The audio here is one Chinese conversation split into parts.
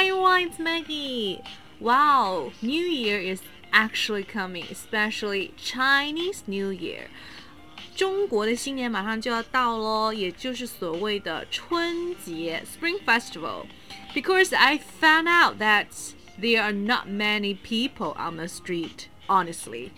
Hi everyone, it's Maggie. Wow, New Year is actually coming, especially Chinese New Year. 中国的新年马上就要到喽，也就是所谓的春节 （Spring Festival）。Because I found out that there are not many people on the street, honestly.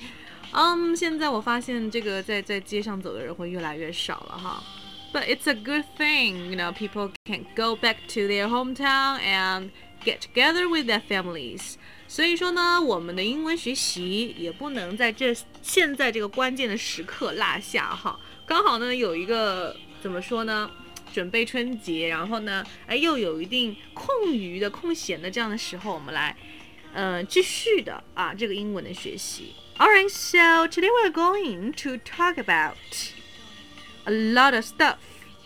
嗯，现在我发现这个在在街上走的人会越来越少了哈。But it's a good thing, you know, people can go back to their hometown and get together with their families. 所以说呢，我们的英文学习也不能在这现在这个关键的时刻落下哈。刚好呢，有一个怎么说呢？准备春节，然后呢，哎，又有一定空余的、空闲的这样的时候，我们来，嗯，继续的啊，这个英文的学习。All right, so today we are going to talk about a lot of stuff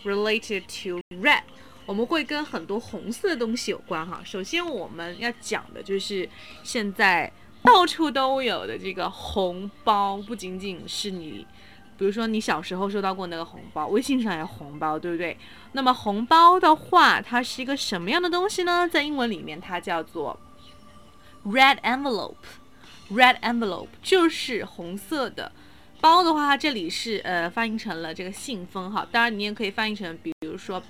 related to red. 我们会跟很多红色的东西有关哈。首先我们要讲的就是现在到处都有的这个红包，不仅仅是你，比如说你小时候收到过那个红包，微信上有红包，对不对？那么红包的话，它是一个什么样的东西呢？在英文里面，它叫做 red envelope。red envelope 就是红色的包的话，这里是呃翻译成了这个信封哈。当然你也可以翻译成，比如说。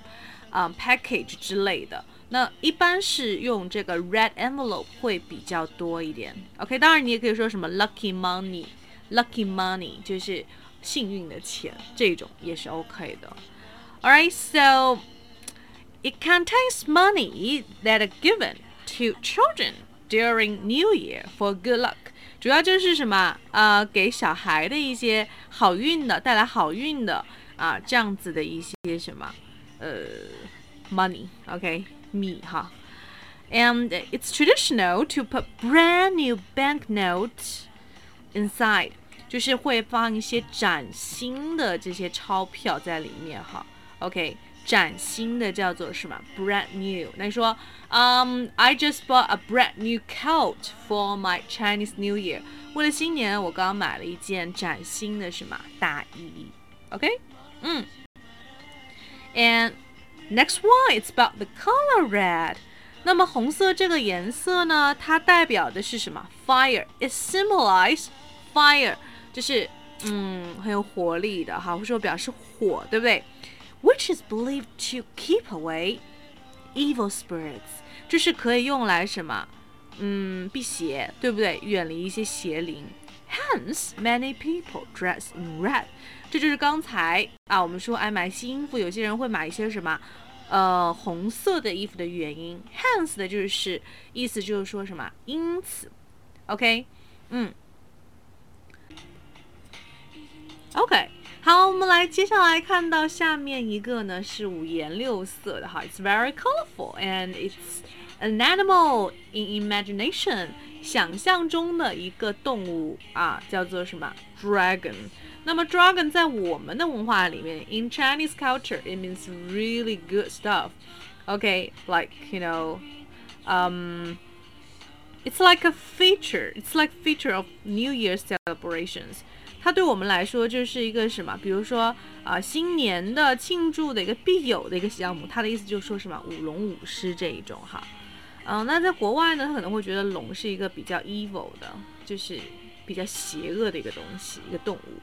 啊、package 之类的。那一般是用这个 red envelope 会比较多一点。OK，当然你也可以说什么 lucky money，lucky money 就是幸运的钱，这种也是 OK 的。All right, so it contains money that are given to children during New Year for good luck。主要就是什么？呃，给小孩的一些好运的，带来好运的啊，这样子的一些什么？呃，money, okay, me 哈。And it's traditional to put brand new banknotes inside，就是会放一些崭新的这些钞票在里面哈。OK，崭新的叫做什么？brand new。那你说，嗯、um,，I just bought a brand new coat for my Chinese New Year。为了新年，我刚买了一件崭新的什么大衣？OK，嗯。 And next one, it's about the color red. 那么红色这个颜色呢，它代表的是什么？Fire. It symbolizes fire，就是嗯很有活力的哈，或者说表示火，对不对？Which is believed to keep away evil spirits，就是可以用来什么？嗯，辟邪，对不对？远离一些邪灵。 Hence, many people dress in red. 这就是刚才啊，我们说爱买新衣服，有些人会买一些什么，呃，红色的衣服的原因。Hence 的就是意思就是说什么，因此，OK，嗯，OK，好，我们来接下来看到下面一个呢是五颜六色的哈，It's very colorful and it's an animal in imagination，想象中的一个动物啊，叫做什么？Dragon。那么 dragon 在我们的文化里面，in Chinese culture it means really good stuff. OK，like you know, um, it's like a feature. It's like feature of New Year's celebrations. 它对我们来说就是一个什么？比如说啊，新年的庆祝的一个必有的一个项目。它的意思就是说什么舞龙舞狮这一种哈。嗯，那在国外呢，他可能会觉得龙是一个比较 evil 的，就是比较邪恶的一个东西，一个动物。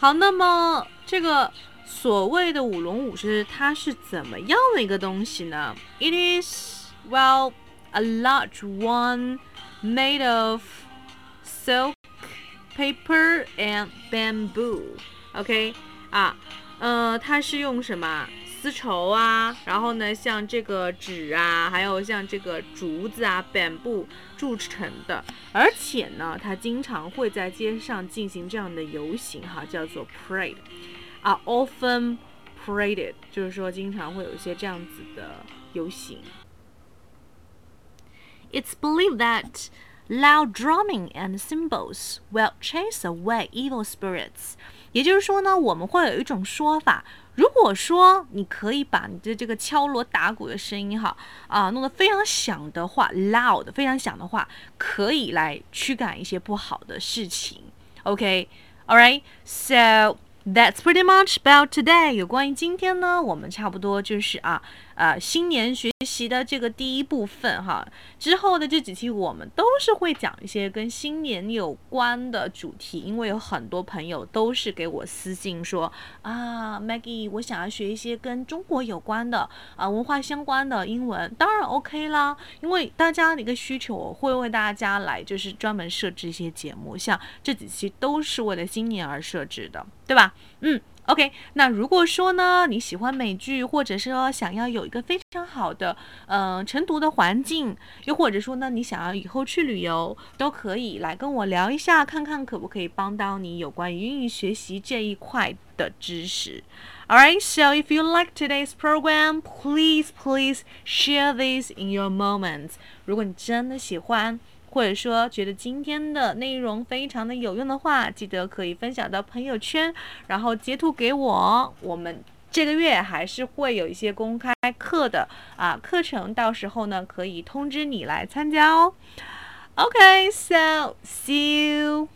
好，那么这个所谓的舞龙舞狮，它是怎么样的一个东西呢？It is well a large one made of silk, paper and bamboo. OK 啊，呃，它是用什么？丝绸啊，然后呢，像这个纸啊，还有像这个竹子啊、板布铸成的，而且呢，它经常会在街上进行这样的游行，哈，叫做 parade，啊，often paraded，就是说经常会有一些这样子的游行。It's believed that loud drumming and cymbals will chase away evil spirits。 也就是说呢，我们会有一种说法。如果说你可以把你的这个敲锣打鼓的声音哈啊弄得非常响的话，loud 非常响的话，可以来驱赶一些不好的事情。OK，all right，so that's pretty much about today。有关于今天呢，我们差不多就是啊啊新年学习的这个第一部分哈。之后的这几期我们都是会讲一些跟新年有关的主题，因为有很多朋友都是给我私信说啊，Maggie，我想要学一些跟中国有关的啊文化相关的英文，当然 OK 啦，因为大家的一个需求，我会为大家来就是专门设置一些节目，像这几期都是为了新年而设置的，对吧？嗯。OK，那如果说呢，你喜欢美剧，或者说想要有一个非常好的，嗯，晨读的环境，又或者说呢，你想要以后去旅游，都可以来跟我聊一下，看看可不可以帮到你有关于英语学习这一块的知识。Alright, so if you like today's program, please, please share this in your moments. 如果你真的喜欢。或者说觉得今天的内容非常的有用的话，记得可以分享到朋友圈，然后截图给我。我们这个月还是会有一些公开课的啊课程，到时候呢可以通知你来参加哦。OK，so see you.